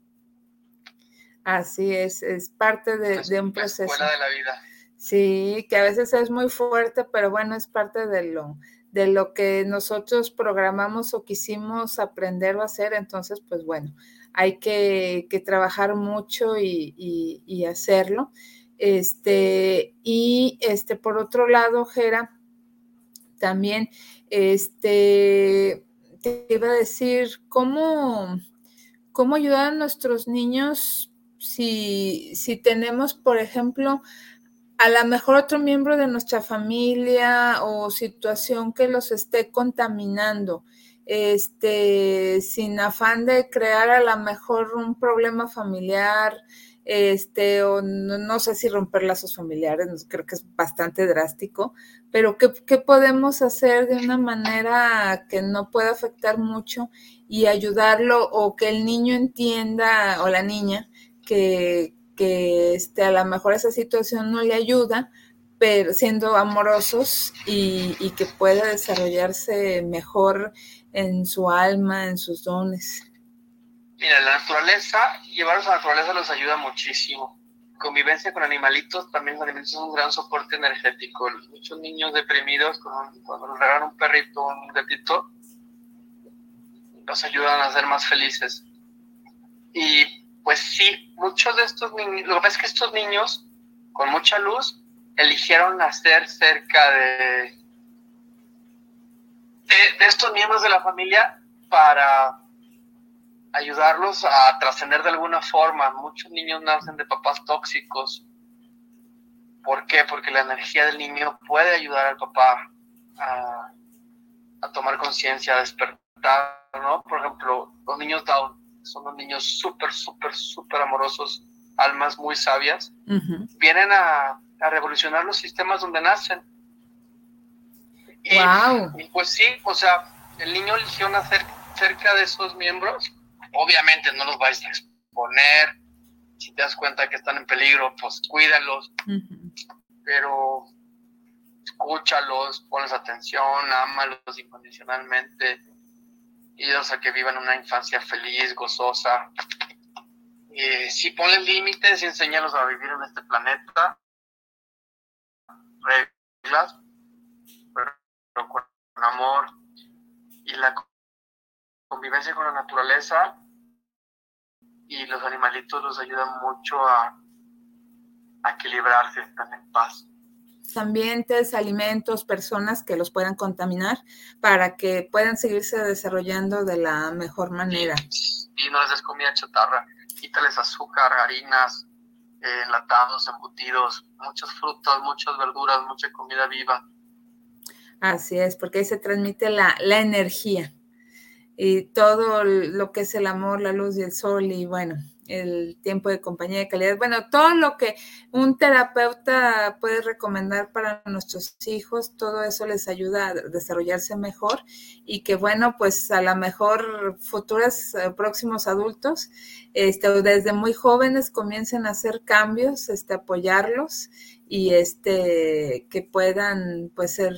Así es, es parte de, de un proceso. de la vida. Sí, que a veces es muy fuerte, pero bueno, es parte de lo, de lo que nosotros programamos o quisimos aprender o hacer. Entonces, pues bueno, hay que, trabajar mucho y, hacerlo. Este, y este, por otro lado, Jera, también, este, te iba a decir, ¿cómo, cómo ayudar a nuestros niños si, si tenemos, por ejemplo, a lo mejor otro miembro de nuestra familia o situación que los esté contaminando? Este, sin afán de crear a lo mejor un problema familiar, este, o no, sé si romper lazos familiares, creo que es bastante drástico, pero ¿qué, ¿qué, podemos hacer de una manera que no pueda afectar mucho y ayudarlo o que el niño entienda o la niña que, que este, a lo mejor esa situación no le ayuda, pero siendo amorosos y, y que pueda desarrollarse mejor en su alma, en sus dones. Mira, la naturaleza, llevarlos a la naturaleza los ayuda muchísimo. Convivencia con animalitos, también los animalitos son un gran soporte energético. Muchos niños deprimidos, cuando nos regalan un perrito, un gatito, los ayudan a ser más felices. Y pues sí, muchos de estos niños, lo que pasa es que estos niños con mucha luz eligieron nacer cerca de, de, estos miembros de la familia para ayudarlos a trascender de alguna forma. Muchos niños nacen de papás tóxicos. ¿Por qué? Porque la energía del niño puede ayudar al papá a, a tomar conciencia, a despertar, ¿no? Por ejemplo, los niños Down son los niños súper, súper, súper amorosos, almas muy sabias, vienen a, a, revolucionar los sistemas donde nacen. Y, y, pues sí, o sea, el niño eligió nacer cerca de esos miembros, obviamente no los vais a exponer, si te das cuenta que están en peligro, pues cuídalos, pero escúchalos, pones atención, ámalos incondicionalmente, ellos a que vivan una infancia feliz, gozosa. Eh, si pones límites y enséñalos a vivir en este planeta, reglas, pero con amor y la convivencia con la naturaleza y los animalitos los ayudan mucho a, a equilibrarse, están en paz ambientes, alimentos, personas que los puedan contaminar para que puedan seguirse desarrollando de la mejor manera. Y no les des comida chatarra, quítales azúcar, harinas, eh, enlatados, embutidos, muchas frutas, muchas verduras, mucha comida viva. Así es, porque ahí se transmite la, la energía y todo lo que es el amor, la luz y el sol y bueno, el tiempo de compañía de calidad. Bueno, todo lo que un terapeuta puede recomendar para nuestros hijos, todo eso les ayuda a desarrollarse mejor y que bueno, pues a lo mejor futuros eh, próximos adultos, este, desde muy jóvenes comiencen a hacer cambios, este, apoyarlos y este, que puedan pues ser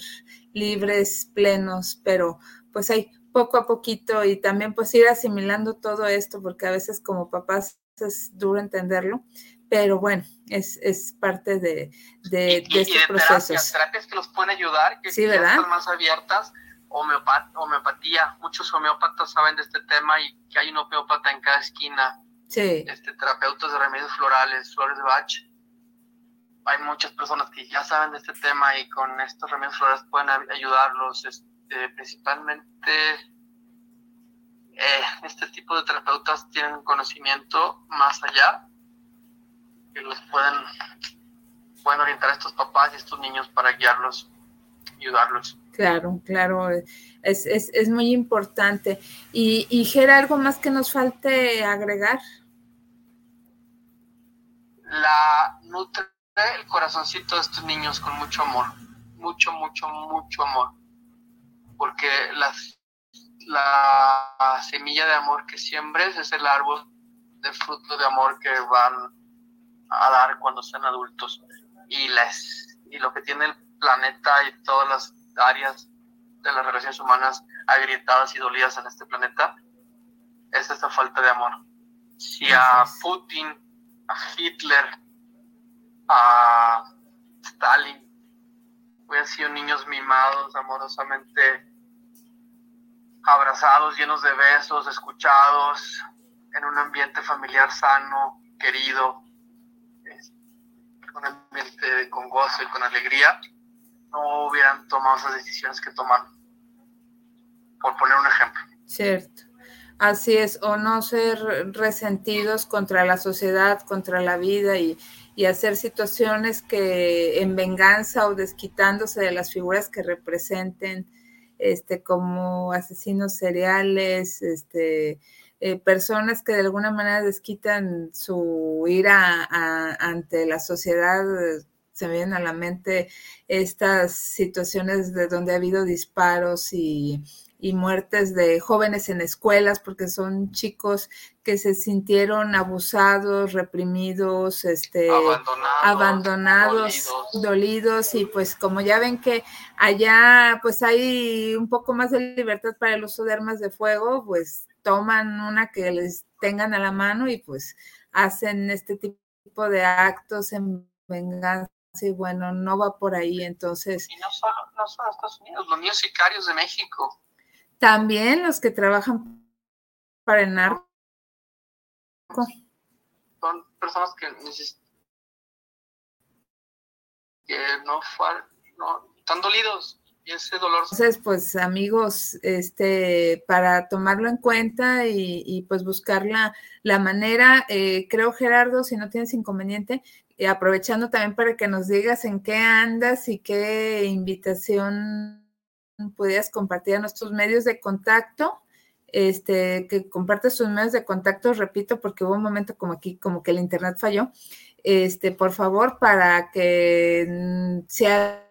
libres, plenos, pero pues hay poco a poquito y también pues ir asimilando todo esto, porque a veces como papás es duro entenderlo, pero bueno, es, es parte de, de, y, estos procesos. Terapias, que los pueden ayudar, que, sí, están más abiertas, homeopat homeopatía, muchos homeópatas saben de este tema y que hay un homeópata en cada esquina. Sí. Este, terapeutas de remedios florales, flores de Bach. Hay muchas personas que ya saben de este tema y con estos remedios florales pueden ayudarlos, este, principalmente eh, este tipo de terapeutas tienen conocimiento más allá que los pueden, pueden orientar a estos papás y estos niños para guiarlos, ayudarlos. Claro, claro, es, es, es muy importante. Y, y Gera, ¿algo más que nos falte agregar? La nutre el corazoncito de estos niños con mucho amor, mucho, mucho, mucho amor, porque las la semilla de amor que siembres es el árbol de fruto de amor que van a dar cuando sean adultos. Y, les, y lo que tiene el planeta y todas las áreas de las relaciones humanas agrietadas y dolidas en este planeta es esta falta de amor. Si a Putin, a Hitler, a Stalin hubieran sido niños mimados amorosamente abrazados, llenos de besos, escuchados, en un ambiente familiar sano, querido, un ambiente con gozo y con alegría, no hubieran tomado esas decisiones que tomaron, por poner un ejemplo. Cierto. Así es, o no ser resentidos contra la sociedad, contra la vida y, y hacer situaciones que en venganza o desquitándose de las figuras que representen este, como asesinos seriales, este, eh, personas que de alguna manera desquitan su ira ante la sociedad. Se vienen a la mente estas situaciones de donde ha habido disparos y, y muertes de jóvenes en escuelas porque son chicos que se sintieron abusados, reprimidos, este, abandonados, dolidos. y pues como ya ven que allá pues hay un poco más de libertad para el uso de armas de fuego, pues toman una que les tengan a la mano y pues hacen este tipo de actos en venganza y bueno, no va por ahí entonces. Y no solo, no solo Estados Unidos, los niños sicarios de México. También los que trabajan para el narco Son personas que no, no están dolidos y ese dolor. Entonces, pues amigos, este, para tomarlo en cuenta y, pues buscar la, la manera, eh, creo Gerardo, si no tienes inconveniente, y aprovechando también para que nos digas en qué andas y qué invitación pudieras compartir a nuestros medios de contacto, este, que compartes sus medios de contacto, repito, porque hubo un momento como aquí, como que el internet falló, este, por favor, para que mm, sea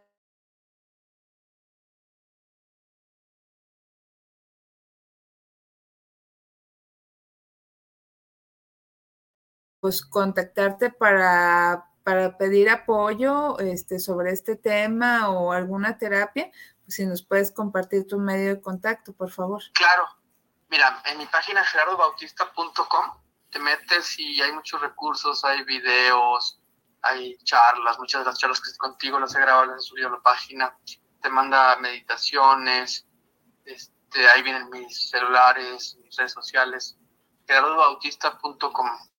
pues contactarte para, para pedir apoyo este, sobre este tema o alguna terapia, pues si nos puedes compartir tu medio de contacto, por favor. Claro. Mira, en mi página gerardobautista.com te metes y hay muchos recursos, hay videos, hay charlas, muchas de las charlas que estoy contigo las he grabado, las he subido a la página, te manda meditaciones, este, ahí vienen mis celulares, mis redes sociales, gerardobautista.com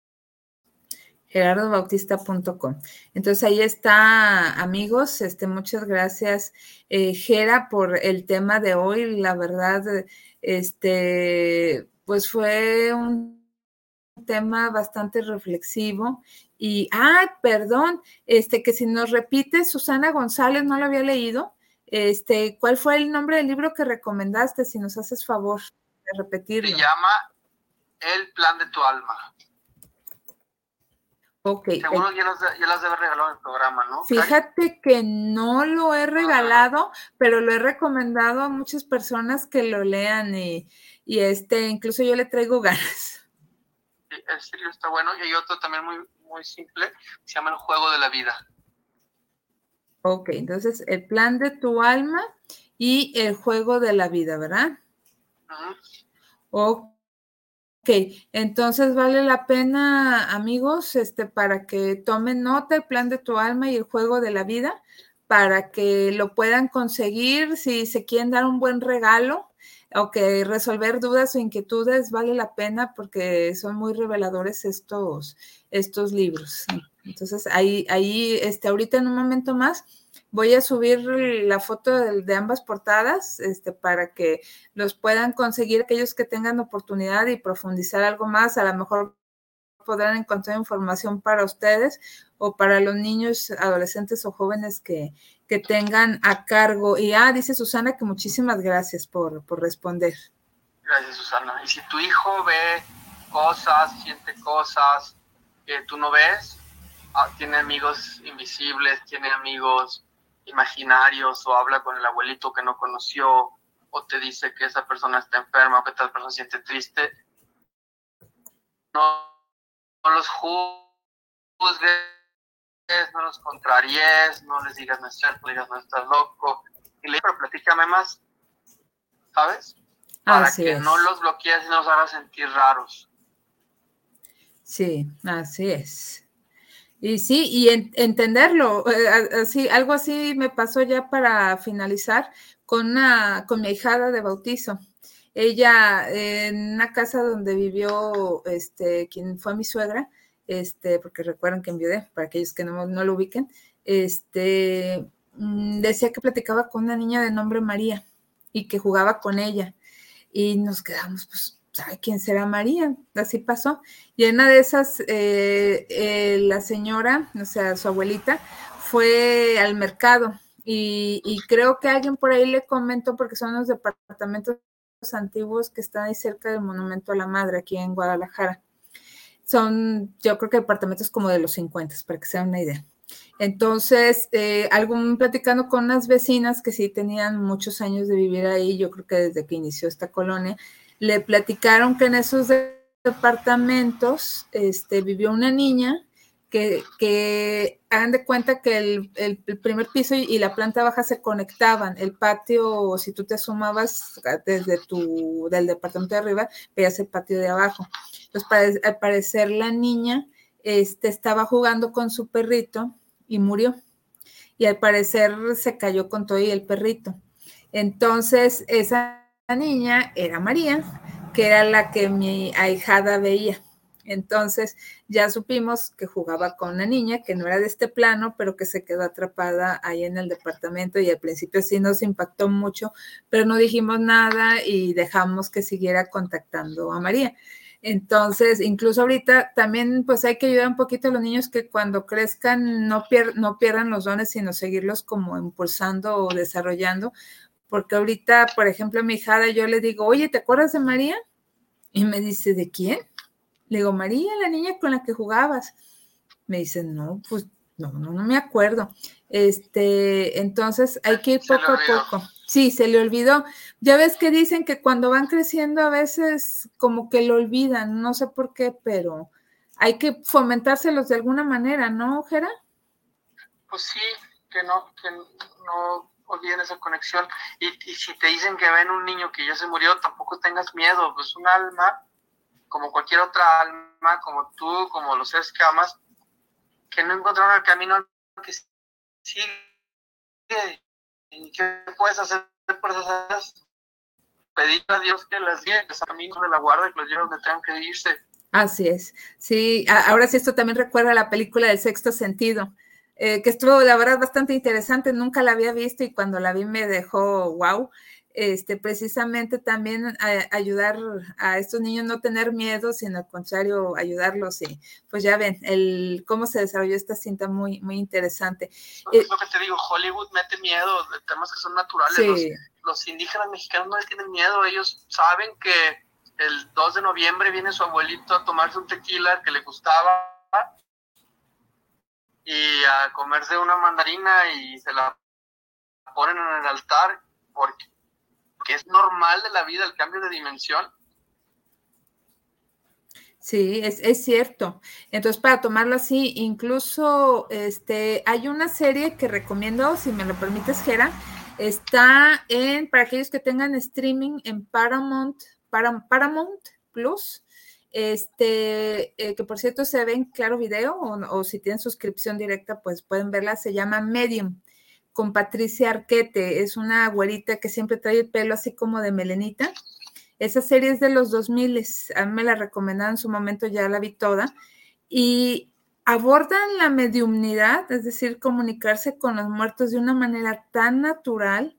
gerardobautista.com. Entonces ahí está, amigos. Este, muchas gracias, eh, Gera, por el tema de hoy. La verdad, este, pues fue un tema bastante reflexivo. Y, ah, perdón, este, que si nos repite, Susana González, no lo había leído. Este, ¿cuál fue el nombre del libro que recomendaste? Si nos haces favor de repetirlo. Se llama El plan de tu alma. Ok. Seguro ya, las, debe regalado en el programa, ¿no? Fíjate que no lo he regalado, pero lo he recomendado a muchas personas que lo lean y, este, incluso yo le traigo ganas. Sí, el libro está bueno y hay otro también muy, muy simple, se llama El Juego de la Vida. Ok, entonces el plan de tu alma y el juego de la vida, ¿verdad? Ok. Ok, entonces vale la pena, amigos, este, para que tomen nota el plan de tu alma y el juego de la vida, para que lo puedan conseguir si se quieren dar un buen regalo o que resolver dudas o inquietudes, vale la pena porque son muy reveladores estos, estos libros. Entonces, ahí, ahí, este, ahorita en un momento más Voy a subir la foto de, ambas portadas este, para que los puedan conseguir aquellos que tengan oportunidad y profundizar algo más. A lo mejor podrán encontrar información para ustedes o para los niños, adolescentes o jóvenes que, que tengan a cargo. Y ah, dice Susana que muchísimas gracias por, por responder. Gracias, Susana. Y si tu hijo ve cosas, siente cosas que tú no ves, Ah, tiene amigos invisibles, tiene amigos imaginarios o habla con el abuelito que no conoció o te dice que esa persona está enferma o que tal persona siente triste. No, los juzgues, no los contraries, no les digas no es cierto, digas no estás loco. Y le pero platícame más, ¿sabes? Para que no los bloquees y no los hagas sentir raros. Sí, así es. Y sí, y entenderlo, eh, así, algo así me pasó ya para finalizar con una, con mi hijada de bautizo. Ella, en una casa donde vivió, este, quien fue mi suegra, este, porque recuerdan que enviudé, para aquellos que no, no lo ubiquen, este, mm, decía que platicaba con una niña de nombre María y que jugaba con ella. Y nos quedamos, pues, ¿sabe quién será María? Así pasó. Y en una de esas, eh, eh, la señora, o sea, su abuelita, fue al mercado y, creo que alguien por ahí le comentó, porque son los departamentos antiguos que están ahí cerca del Monumento a la Madre, aquí en Guadalajara. Son, yo creo que departamentos como de los 50, para que sea una idea. Entonces, eh, algún platicando con unas vecinas que sí tenían muchos años de vivir ahí, yo creo que desde que inició esta colonia, le platicaron que en esos departamentos este, vivió una niña que, hagan de cuenta que el, primer piso y, la planta baja se conectaban. El patio, si tú te asomabas desde tu, del departamento de arriba, veías el patio de abajo. Entonces, al parecer la niña este, estaba jugando con su perrito y murió. Y al parecer se cayó con todo y el perrito. Entonces, esa niña era María, que era la que mi ahijada veía. Entonces ya supimos que jugaba con una niña que no era de este plano, pero que se quedó atrapada ahí en el departamento y al principio sí nos impactó mucho, pero no dijimos nada y dejamos que siguiera contactando a María. Entonces, incluso ahorita también pues hay que ayudar un poquito a los niños que cuando crezcan no, no pierdan los dones, sino seguirlos como impulsando o desarrollando, porque ahorita, por ejemplo, a mi hijada yo le digo, oye, ¿te acuerdas de María? Y me dice, ¿de quién? Le digo, María, la niña con la que jugabas. Me dice, no, pues no, no, no me acuerdo. Este, entonces hay que ir poco a poco. Sí, se le olvidó. Ya ves que dicen que cuando van creciendo a veces como que lo olvidan, no sé por qué, pero hay que fomentárselos de alguna manera, ¿no, Jera? Pues sí, que no, que no olviden esa conexión. Y, si te dicen que ven un niño que ya se murió, tampoco tengas miedo, pues un alma como cualquier otra alma, como tú, como los seres que amas, que no encontraron el camino que sigue. ¿Y qué puedes hacer Pedir a Dios que las guíe, que camino de la guarda que los lleve donde tengan que irse. Así es. Sí, ahora sí, esto también recuerda la película del sexto sentido, eh, que estuvo, la verdad, bastante interesante. Nunca la había visto y cuando la vi me dejó wow este, precisamente también ayudar a estos niños no tener miedo, sino al contrario, ayudarlos. Y pues ya ven, el cómo se desarrolló esta cinta muy, muy interesante. es eh, lo que te digo, Hollywood mete miedo de temas que son naturales. Los, indígenas mexicanos no les tienen miedo, ellos saben que el 2 de noviembre viene su abuelito a tomarse un tequila que le gustaba y a comerse una mandarina y se la ponen en el altar porque que es normal de la vida el cambio de dimensión. Sí, es, cierto. Entonces, para tomarlo así, incluso este, hay una serie que recomiendo, si me lo permites, Jera, está en, para aquellos que tengan streaming en Paramount, Paramount Plus, este, eh, que por cierto se ve en claro video o, o, si tienen suscripción directa, pues pueden verla, se llama Medium con Patricia Arquete, es una güerita que siempre trae el pelo así como de melenita. Esa serie es de los 2000, a mí me la recomendaron en su momento, ya la vi toda, y abordan la mediumnidad, es decir, comunicarse con los muertos de una manera tan natural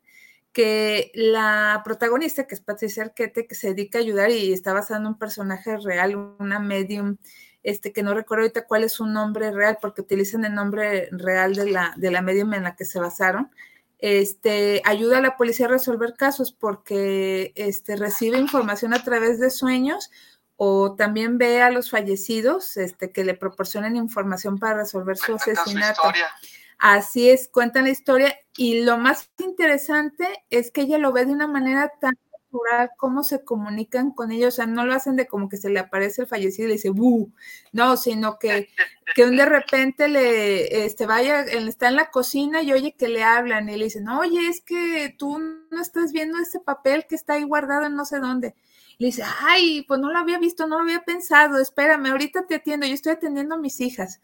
que la protagonista, que es Patricia Arquete, que se dedica a ayudar y está basada en un personaje real, una medium este, que no recuerdo ahorita cuál es su nombre real, porque utilizan el nombre real de la, de la medium en la que se basaron, este, ayuda a la policía a resolver casos porque este, recibe información a través de sueños o también ve a los fallecidos este, que le proporcionan información para resolver su asesinato. Así es, cuentan la historia y lo más interesante es que ella lo ve de una manera tan cómo se comunican con ellos, o sea, no lo hacen de como que se le aparece el fallecido y le dice, ¡buh! No, sino que, que de repente le, este, vaya, está en la cocina y oye que le hablan y le dicen, oye, es que tú no estás viendo ese papel que está ahí guardado en no sé dónde. le dice, ay, pues no lo había visto, no lo había pensado, espérame, ahorita te atiendo, yo estoy atendiendo a mis hijas.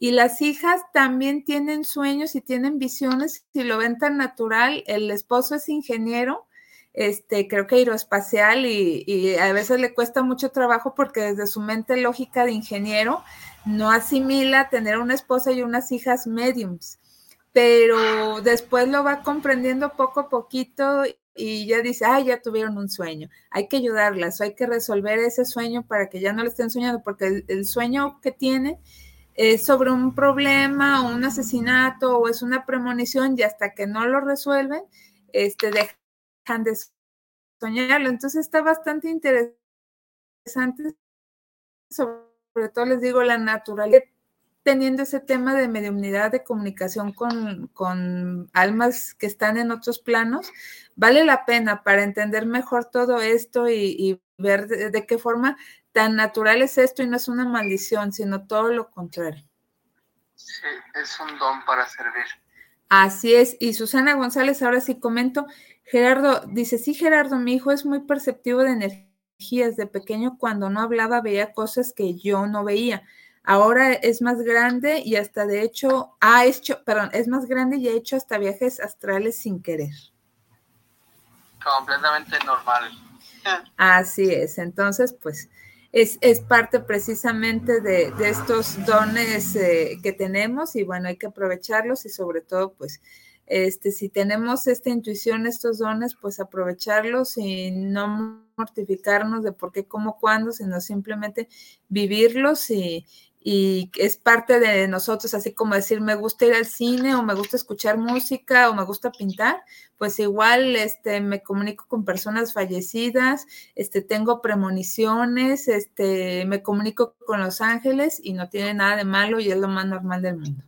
Y las hijas también tienen sueños y tienen visiones, si lo ven tan natural, el esposo es ingeniero este, creo que aeroespacial y, y, a veces le cuesta mucho trabajo porque desde su mente lógica de ingeniero no asimila tener una esposa y unas hijas mediums, pero después lo va comprendiendo poco a poquito y ya dice, ay, ya tuvieron un sueño, hay que ayudarlas, hay que resolver ese sueño para que ya no le estén soñando, porque el, sueño que tiene es sobre un problema o un asesinato o es una premonición y hasta que no lo resuelven, este, deja de soñarlo. Entonces está bastante interesante, sobre todo les digo, la naturaleza teniendo ese tema de mediunidad, de comunicación con, con, almas que están en otros planos, vale la pena para entender mejor todo esto y, ver de, qué forma tan natural es esto y no es una maldición, sino todo lo contrario. Sí, es un don para servir. Así es. Y Susana González, ahora sí comento, Gerardo dice, sí, Gerardo, mi hijo es muy perceptivo de energías. De pequeño, cuando no hablaba, veía cosas que yo no veía. Ahora es más grande y hasta de hecho ha hecho, perdón, es más grande y ha hecho hasta viajes astrales sin querer. Completamente normal. Así es. Entonces, pues, es, es parte precisamente de, de estos dones eh, que tenemos y bueno, hay que aprovecharlos y sobre todo pues este, si tenemos esta intuición, estos dones, pues aprovecharlos y no mortificarnos de por qué, cómo, cuándo, sino simplemente vivirlos y, y es parte de nosotros, así como decir, me gusta ir al cine o me gusta escuchar música o me gusta pintar, pues igual este, me comunico con personas fallecidas, este, tengo premoniciones, este, me comunico con los ángeles y no tiene nada de malo y es lo más normal del mundo.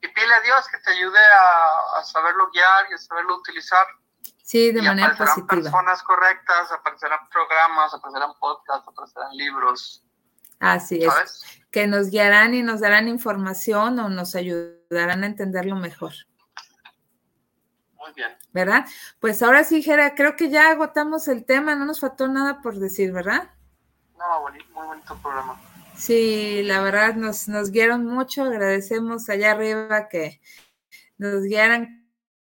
Y pide a Dios que te ayude a, saberlo guiar y a saberlo utilizar. Sí, de manera positiva. personas correctas, aparecerán programas, aparecerán podcasts, aparecerán libros. Así es que nos guiarán y nos darán información o nos ayudarán a entenderlo mejor. Muy bien. ¿Verdad? Pues ahora sí, Jera, creo que ya agotamos el tema, no nos faltó nada por decir, ¿verdad? No, muy bonito programa. Sí, la verdad nos, nos guiaron mucho, agradecemos allá arriba que nos guiaran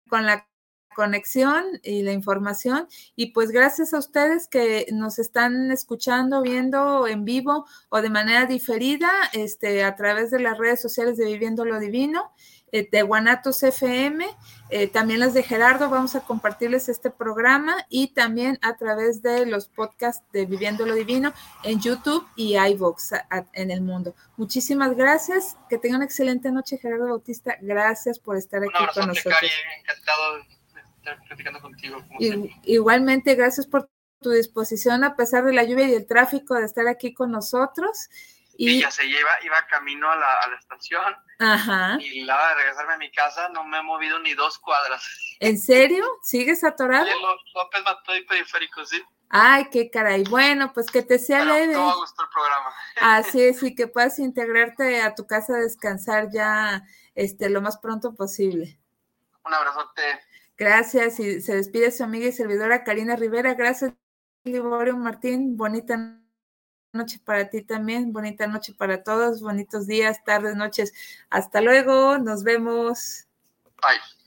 con la conexión y la información. Y pues gracias a ustedes que nos están escuchando, viendo en vivo o de manera diferida este, a través de las redes sociales de Viviendo lo Divino, eh, de Guanatos FM, eh, también las de Gerardo, vamos a compartirles este programa y también a través de los podcasts de Viviendo lo Divino en YouTube y iVoox en el mundo. Muchísimas gracias, que tengan una excelente noche, Gerardo Bautista. Gracias por estar aquí con nosotros. encantado platicando contigo. Igualmente, gracias por tu disposición a pesar de la lluvia y el tráfico de estar aquí con nosotros. Y, ya se lleva, iba camino a la, a la estación. Ajá. Y la de regresarme a mi casa no me he movido ni dos cuadras. ¿En serio? ¿Sigues atorado? Sí, López Mató y Periférico, sí. Ay, qué caray. Bueno, pues que te sea leve. Todo gustó el programa. Así es, y que puedas integrarte a tu casa a descansar ya este, lo más pronto posible. Un abrazote. Gracias y se despide su amiga y servidora Karina Rivera. Gracias, Liborio Martín. Bonita noche para ti también, bonita noche para todos, bonitos días, tardes, noches. Hasta luego, nos vemos. Bye.